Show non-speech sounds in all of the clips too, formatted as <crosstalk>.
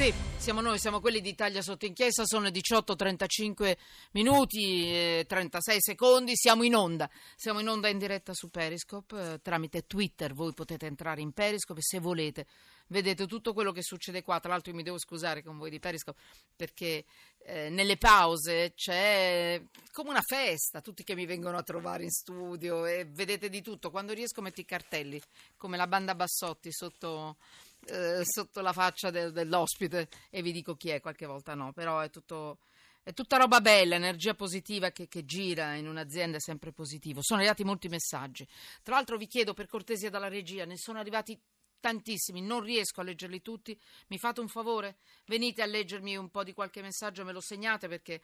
Sì, siamo noi, siamo quelli di Italia sotto inchiesta, sono le 18.35 minuti e 36 secondi, siamo in onda, siamo in onda in diretta su Periscope eh, tramite Twitter, voi potete entrare in Periscope se volete, vedete tutto quello che succede qua, tra l'altro io mi devo scusare con voi di Periscope perché eh, nelle pause c'è come una festa, tutti che mi vengono a trovare in studio e vedete di tutto, quando riesco metto i cartelli come la banda Bassotti sotto eh, sotto la faccia del, dell'ospite e vi dico chi è, qualche volta no, però è tutto... È tutta roba bella, energia positiva che, che, gira in un'azienda è sempre positivo. Sono arrivati molti messaggi. Tra l'altro vi chiedo per cortesia dalla regia, ne sono arrivati tantissimi, non riesco a leggerli tutti. Mi fate un favore? Venite a leggermi un po' di qualche messaggio, me lo segnate perché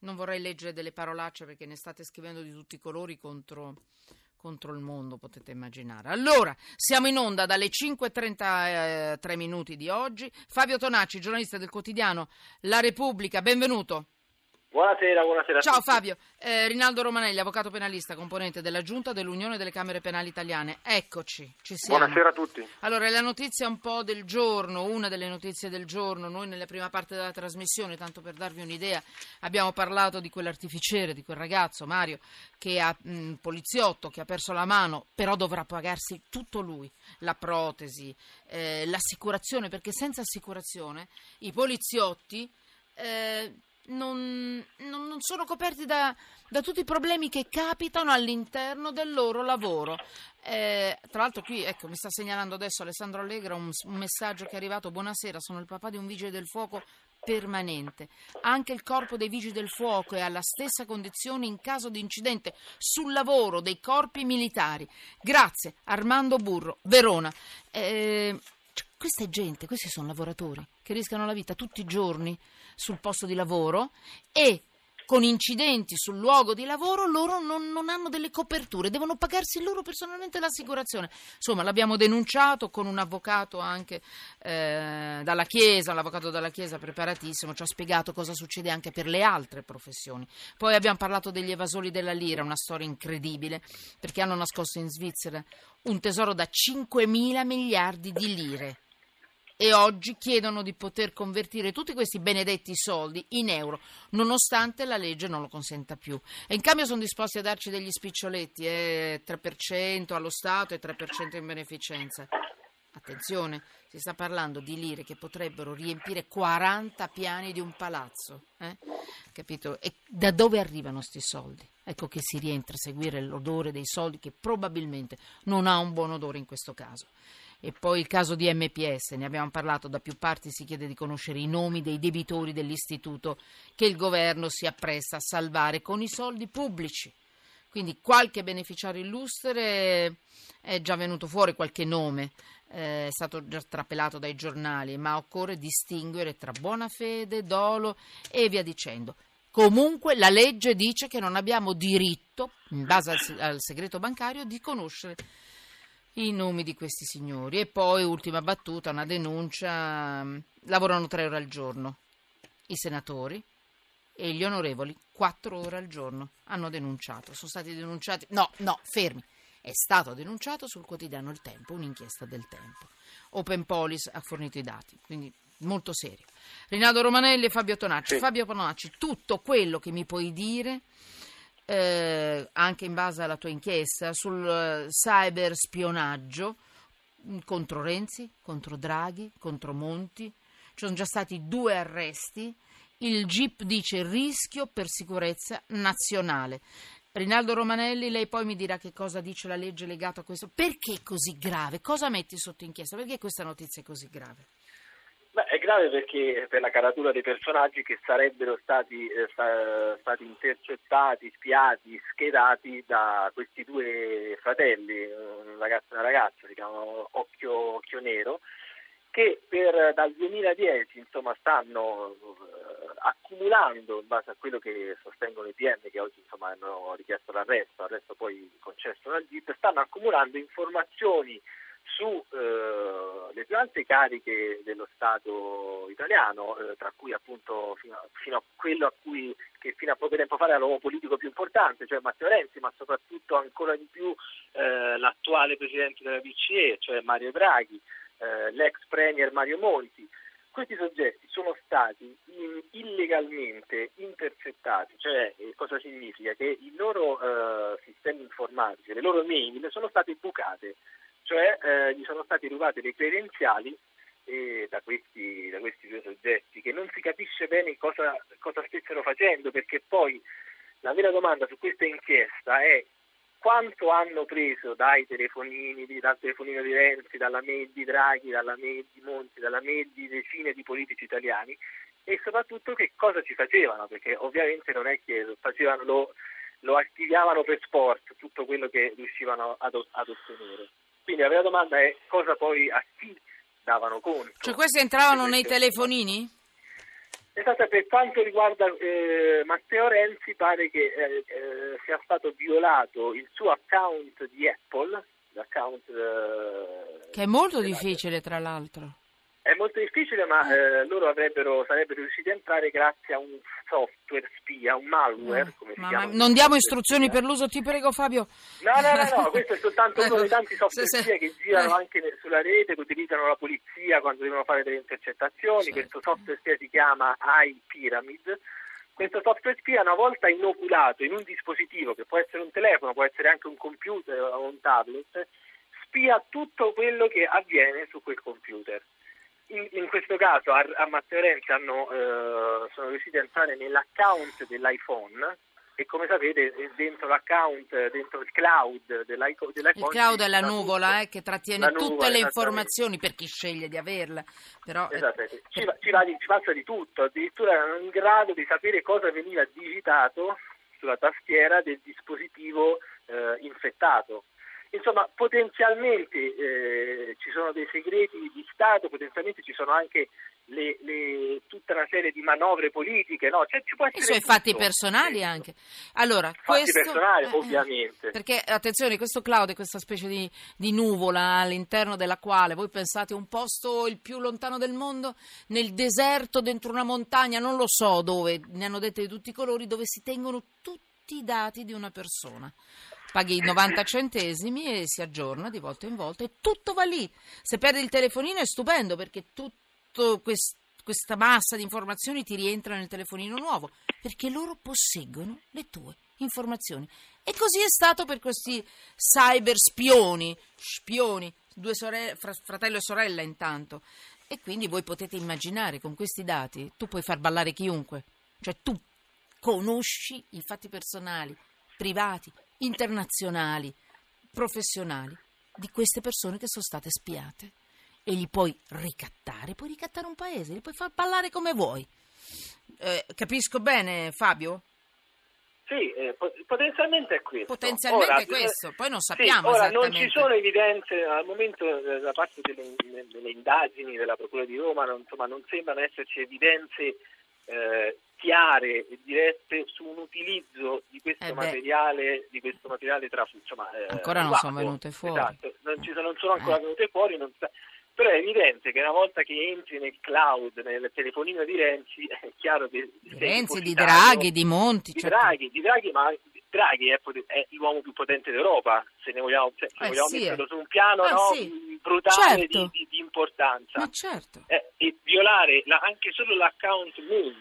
non vorrei leggere delle parolacce perché ne state scrivendo di tutti i colori contro contro il mondo, potete immaginare. Allora, siamo in onda dalle 5.33 minuti di oggi. Fabio Tonacci, giornalista del quotidiano La Repubblica, benvenuto. Buonasera, buonasera. Ciao Fabio, eh, Rinaldo Romanelli, avvocato penalista, componente della Giunta dell'Unione delle Camere Penali Italiane. Eccoci, ci siamo. Buonasera a tutti. Allora, la notizia un po' del giorno, una delle notizie del giorno, noi nella prima parte della trasmissione, tanto per darvi un'idea, abbiamo parlato di quell'artificiere, di quel ragazzo, Mario, che ha un poliziotto, che ha perso la mano, però dovrà pagarsi tutto lui, la protesi, eh, l'assicurazione, perché senza assicurazione i poliziotti... Eh, non, non, non sono coperti da, da, tutti i problemi che capitano all'interno del loro lavoro. Eh, tra l'altro qui, ecco, mi sta segnalando adesso Alessandro Allegra un, un messaggio che è arrivato. Buonasera, sono il papà di un vigile del fuoco permanente. Anche il corpo dei vigili del fuoco è alla stessa condizione in caso di incidente sul lavoro dei corpi militari. Grazie, Armando Burro, Verona. Eh, questa è gente, questi sono lavoratori che rischiano la vita tutti i giorni sul posto di lavoro e con incidenti sul luogo di lavoro loro non, non, hanno delle coperture, devono pagarsi loro personalmente l'assicurazione. Insomma, l'abbiamo denunciato con un avvocato anche eh, dalla Chiesa, un avvocato dalla Chiesa preparatissimo, ci ha spiegato cosa succede anche per le altre professioni. Poi abbiamo parlato degli evasori della lira, una storia incredibile, perché hanno nascosto in Svizzera un tesoro da 5 mila miliardi di lire e oggi chiedono di poter convertire tutti questi benedetti soldi in euro, nonostante la legge non lo consenta più. E in cambio sono disposti a darci degli spiccioletti, eh, 3% allo Stato e 3% in beneficenza. Attenzione, si sta parlando di lire che potrebbero riempire 40 piani di un palazzo. Eh? Capito? E da dove arrivano questi soldi? Ecco che si rientra a seguire l'odore dei soldi che probabilmente non ha un buon odore in questo caso. E poi il caso di MPS, ne abbiamo parlato, da più parti si chiede di conoscere i nomi dei debitori dell'istituto che il governo si appresta a salvare con i soldi pubblici. Quindi qualche beneficiario illustre è già venuto fuori, qualche nome eh, è stato già trapelato dai giornali, ma occorre distinguere tra buona fede, dolo e via dicendo. Comunque la legge dice che non abbiamo diritto, in base al, al segreto bancario, di conoscere i nomi di questi signori. E poi, ultima battuta, una denuncia, lavorano tre ore al giorno i senatori e gli onorevoli quattro ore al giorno hanno denunciato. Sono stati denunciati, no, no, fermi. È stato denunciato sul quotidiano Il Tempo, un'inchiesta del Tempo. Open Police ha fornito i dati, quindi molto serio. Rinaldo Romanelli e Fabio Tonacci. Sì. Fabio Tonacci, tutto quello che mi puoi dire eh, anche in base alla tua inchiesta, sul uh, cyberspionaggio mm, contro Renzi, contro Draghi, contro Monti. Ci sono già stati due arresti. Il GIP dice rischio per sicurezza nazionale. Rinaldo Romanelli, lei poi mi dirà che cosa dice la legge legata a questo. Perché è così grave? Cosa metti sotto inchiesta? Perché questa notizia è così grave? Beh, è grave perché per la caratura dei personaggi che sarebbero stati, eh, stati intercettati, spiati, schedati da questi due fratelli, un ragazzo e una ragazza, si chiamano Occhio, Occhio Nero, che per, dal 2010 insomma, stanno eh, accumulando, in base a quello che sostengono i PM che oggi insomma, hanno richiesto l'arresto, l'arresto poi concesso dal GIP, stanno accumulando informazioni sulle eh, più alte cariche dello Stato italiano, eh, tra cui appunto fino a, fino a, quello a cui che fino a poco tempo fa era l'uomo politico più importante, cioè Matteo Renzi, ma soprattutto ancora di più eh, l'attuale presidente della BCE, cioè Mario Draghi, eh, l'ex premier Mario Monti. questi soggetti sono stati in, illegalmente intercettati, cioè cosa significa? Che i loro eh, sistemi informatici, le loro mail sono state bucate, cioè eh, gli sono state rubate le credenziali eh, da, questi, da, questi, due soggetti che non si capisce bene cosa, cosa stessero facendo perché poi la vera domanda su questa inchiesta è quanto hanno preso dai telefonini, dal telefonino di Renzi, dalla mail di Draghi, dalla mail di Monti, dalla mail di decine di politici italiani e soprattutto che cosa ci facevano, perché ovviamente non è che facevano, lo, lo archiviavano per sport tutto quello che riuscivano ad, ad ottenere. Quindi la vera domanda è cosa poi a chi davano conto. Cioè questi entravano nei telefonini? Esatto, per quanto riguarda eh, Matteo Renzi pare che eh, eh, sia stato violato il suo account di Apple, l'account... Eh, che è molto difficile tra l'altro. È molto difficile, ma eh, loro avrebbero, sarebbero riusciti a entrare grazie a un software spia, un malware, come si chiama. Non diamo istruzioni spia. per l'uso, ti prego Fabio. No, no, no, no <laughs> questo è soltanto uno dei tanti software se, spia che girano eh. anche sulla rete, che utilizzano la polizia quando devono fare delle intercettazioni. Certo. Questo software spia si chiama iPyramid. Questo software spia una volta inoculato in un dispositivo, che può essere un telefono, può essere anche un computer o un tablet, spia tutto quello che avviene su quel computer. In, in, questo caso a, a Matteo Renzi hanno, eh, sono riusciti a entrare nell'account dell'iPhone e come sapete dentro l'account, dentro il cloud dell'iPhone... Il cloud è la nuvola eh, che trattiene tutte nuvola, le informazioni per chi sceglie di averla. Però, esattamente. Ci, ci, va, ci passa di tutto, addirittura erano in grado di sapere cosa veniva digitato sulla tastiera del dispositivo eh, infettato. Insomma, potenzialmente eh, ci sono dei segreti di Stato, potenzialmente ci sono anche le, le, tutta una serie di manovre politiche, no? cioè, I suoi fatti personali anche. Allora, fatti questo, personali, eh, ovviamente. Perché, attenzione, questo cloud è questa specie di, di, nuvola all'interno della quale voi pensate un posto il più lontano del mondo, nel deserto, dentro una montagna, non lo so dove, ne hanno dette di tutti i colori, dove si tengono tutti i dati di una persona paghi 90 centesimi e si aggiorna di volta in volta e tutto va lì. Se perdi il telefonino è stupendo perché tutta questa massa di informazioni ti rientra nel telefonino nuovo perché loro posseggono le tue informazioni. E così è stato per questi cyber spioni, spioni, due sorelle, fratello e sorella intanto. E quindi voi potete immaginare con questi dati tu puoi far ballare chiunque, cioè tu conosci i fatti personali, privati, internazionali, professionali di queste persone che sono state spiate e li puoi ricattare, puoi ricattare un paese, li puoi far ballare come vuoi. Eh, capisco bene, Fabio? Sì, eh, potenzialmente è questo. Potenzialmente ora, è questo, poi non sappiamo sì, ora non ci sono evidenze al momento eh, da parte delle, delle indagini della Procura di Roma, non, insomma, non sembrano esserci evidenze eh, chiare e dirette su un utilizzo di questo, eh materiale, di questo materiale tra insomma, eh, ancora non sono venute fuori esatto, non, ci sono, non sono ancora eh. venute fuori non, però è evidente che una volta che entri nel cloud, nel telefonino di Renzi, <laughs> è chiaro che... Di Renzi, di Draghi, di Monti. Di, certo. Draghi, di Draghi, ma Draghi è, è, l'uomo più potente d'Europa, se ne vogliamo, se eh, vogliamo sì, metterlo su un piano eh, no, sì. Brutale certo. di, di, importanza. Ma certo. Eh, e violare la, anche solo l'account mail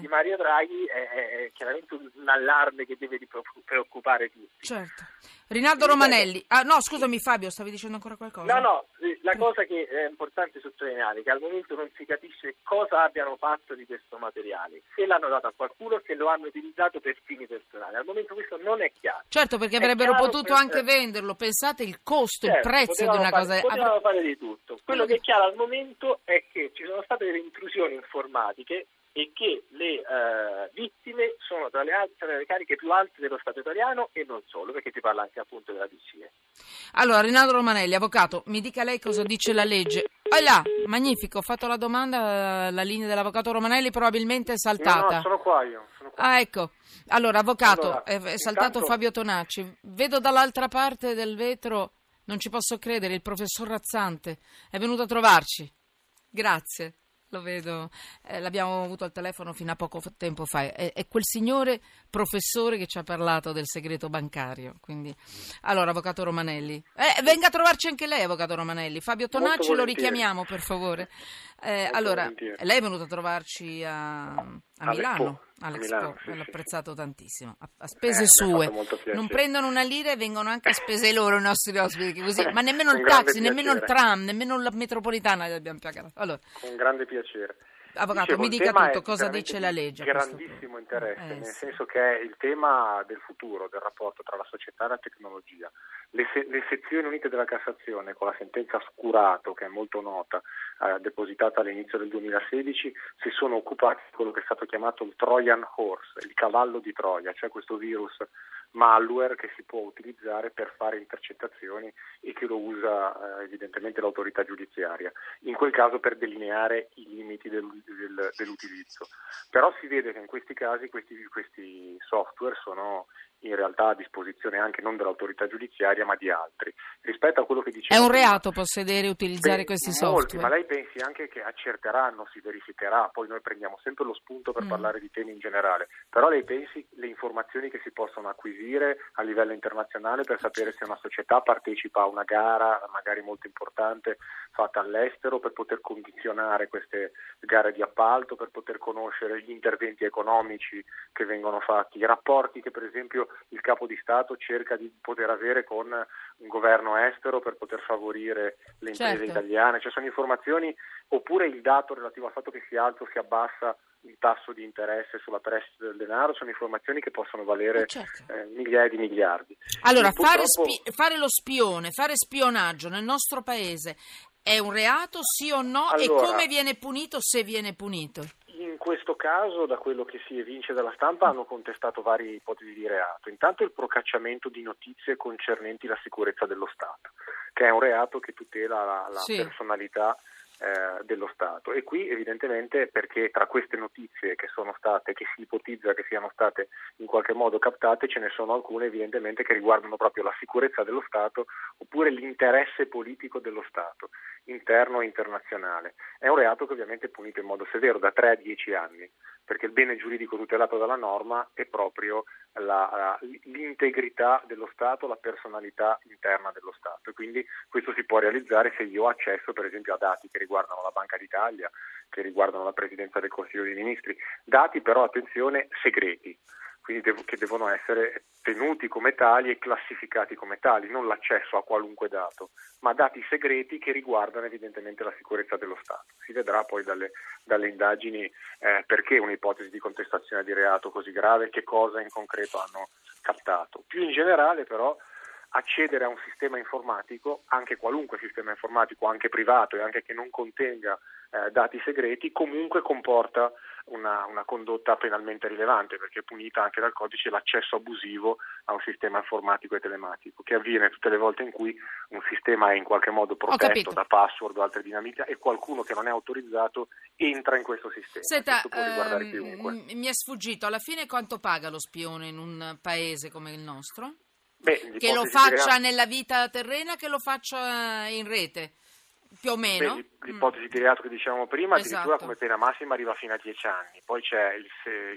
di, Mario Draghi è, è, chiaramente un allarme che deve preoccupare tutti. Certo. Rinaldo Romanelli, ah, no scusami Fabio, stavi dicendo ancora qualcosa? No, no, la cosa che è importante sottolineare è che al momento non si capisce cosa abbiano fatto di questo materiale, se l'hanno dato a qualcuno, se lo hanno utilizzato per fini personali. Al momento questo non è chiaro. Certo, perché avrebbero potuto per... anche venderlo, pensate il costo, certo, il prezzo di una cosa... Potevano fare di tutto. Quello che è chiaro al momento è che ci sono state delle intrusioni informatiche e che le eh, vittime sono tra le, altre, le cariche più alte dello Stato italiano e non solo, perché si parla anche appunto della DCE. Allora, Rinaldo Romanelli, avvocato, mi dica lei cosa dice la legge. Oh là, magnifico, ho fatto la domanda, la linea dell'avvocato Romanelli probabilmente è saltata. No, no sono qua io. Sono qua. Ah, ecco. Allora, avvocato, allora, è, è saltato intanto... Fabio Tonacci. Vedo dall'altra parte del vetro, non ci posso credere, il professor Razzante è venuto a trovarci. Grazie. lo vedo, eh, l'abbiamo avuto al telefono fino a poco tempo fa, è, è, quel signore professore che ci ha parlato del segreto bancario. Quindi, allora, Avvocato Romanelli, eh, venga a trovarci anche lei, Avvocato Romanelli. Fabio Tonacci lo richiamiamo, per favore. Eh, allora, volentieri. lei è venuto a trovarci a, a Milano. All'Expo, sì, l'ho apprezzato sì. tantissimo, a, a spese eh, sue. Non prendono una lira e vengono anche a spese loro i nostri ospiti, così. ma nemmeno il taxi, nemmeno il tram, nemmeno la metropolitana li abbiamo pagato. Allora. Con grande piacere. Avvocato, Dicevo, mi dica tutto, cosa dice la legge? Grandissimo interesse, eh, nel sì. senso che è il tema del futuro, del rapporto tra la società e la tecnologia. Le, se- le sezioni unite della Cassazione, con la sentenza Scurato, che è molto nota, eh, depositata all'inizio del 2016, si sono occupati di quello che è stato chiamato il Trojan Horse, il cavallo di Troia, cioè questo virus malware che si può utilizzare per fare intercettazioni e che lo usa eh, evidentemente l'autorità giudiziaria, in quel caso per delineare i limiti del, del, dell'utilizzo. Però si vede che in questi casi questi, questi software sono in realtà a disposizione anche non dell'autorità giudiziaria ma di altri. Rispetto a quello che diceva... È un reato possedere e utilizzare beh, questi molti, software? ma lei pensi anche che accerteranno, si verificherà, poi noi prendiamo sempre lo spunto per mm. parlare di temi in generale, però lei pensi le informazioni che si possono acquisire a livello internazionale per sapere se una società partecipa a una gara magari molto importante fatta all'estero per poter condizionare queste gare di appalto, per poter conoscere gli interventi economici che vengono fatti, i rapporti che per esempio il capo di Stato cerca di poter avere con un governo estero per poter favorire le imprese certo. italiane, cioè sono informazioni oppure il dato relativo al fatto che si alza o si abbassa il tasso di interesse sulla prestito del denaro sono informazioni che possono valere eh, certo. eh, migliaia di miliardi. Allora, fare, spi- fare, lo spione, fare spionaggio nel nostro paese è un reato, sì o no? Allora, e come viene punito se viene punito? In questo caso, da quello che si evince dalla stampa, hanno contestato varie ipotesi di reato. Intanto il procacciamento di notizie concernenti la sicurezza dello Stato, che è un reato che tutela la, la sì. personalità dello Stato e qui evidentemente perché tra queste notizie che sono state, che si ipotizza che siano state in qualche modo captate, ce ne sono alcune evidentemente che riguardano proprio la sicurezza dello Stato oppure l'interesse politico dello Stato, interno e internazionale. È un reato che ovviamente è punito in modo severo, da 3 a 10 anni, perché il bene giuridico tutelato dalla norma è proprio la, l'integrità dello Stato, la personalità interna dello Stato. E quindi questo si può realizzare se io ho accesso per esempio a dati che riguardano la Banca d'Italia, che riguardano la Presidenza del Consiglio dei Ministri, dati però, attenzione, segreti, quindi dev- che devono essere tenuti come tali e classificati come tali, non l'accesso a qualunque dato, ma dati segreti che riguardano evidentemente la sicurezza dello Stato. Si vedrà poi dalle, dalle indagini eh, perché un'ipotesi di contestazione di reato così grave, che cosa in concreto hanno captato. Più in generale però accedere a un sistema informatico, anche qualunque sistema informatico, anche privato e anche che non contenga eh, dati segreti, comunque comporta una, una, condotta penalmente rilevante perché è punita anche dal codice l'accesso abusivo a un sistema informatico e telematico che avviene tutte le volte in cui un sistema è in qualche modo protetto da password o altre dinamiche e qualcuno che non è autorizzato entra in questo sistema. Senta, ehm, mi è sfuggito, alla fine quanto paga lo spione in un paese come il nostro? Beh, che lo faccia nella vita terrena, che lo faccia in rete, più o meno. Beh, l'ipotesi di reato che dicevamo prima, esatto. addirittura come pena massima arriva fino a 10 anni. Poi c'è il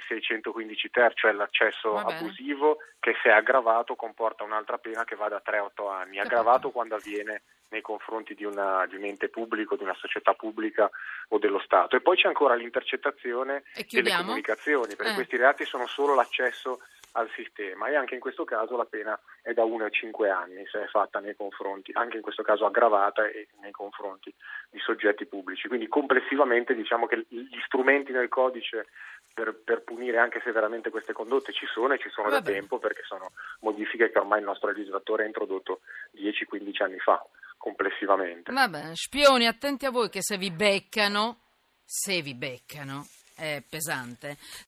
615 ter, cioè l'accesso abusivo, che se è aggravato comporta un'altra pena che va da 3 a 8 anni. Aggravato quando avviene nei confronti di, una, di, un ente pubblico, di una società pubblica o dello Stato. E poi c'è ancora l'intercettazione delle comunicazioni, perché eh. questi reati sono solo l'accesso al sistema e anche in questo caso la pena è da 1 a 5 anni se è fatta nei confronti, anche in questo caso aggravata e nei confronti di soggetti pubblici. Quindi complessivamente diciamo che gli strumenti nel codice per, per punire anche severamente queste condotte ci sono e ci sono Vabbè. da tempo perché sono modifiche che ormai il nostro legislatore ha introdotto 10-15 anni fa complessivamente. Vabbè, spioni, attenti a voi che se vi beccano, se vi beccano, è pesante.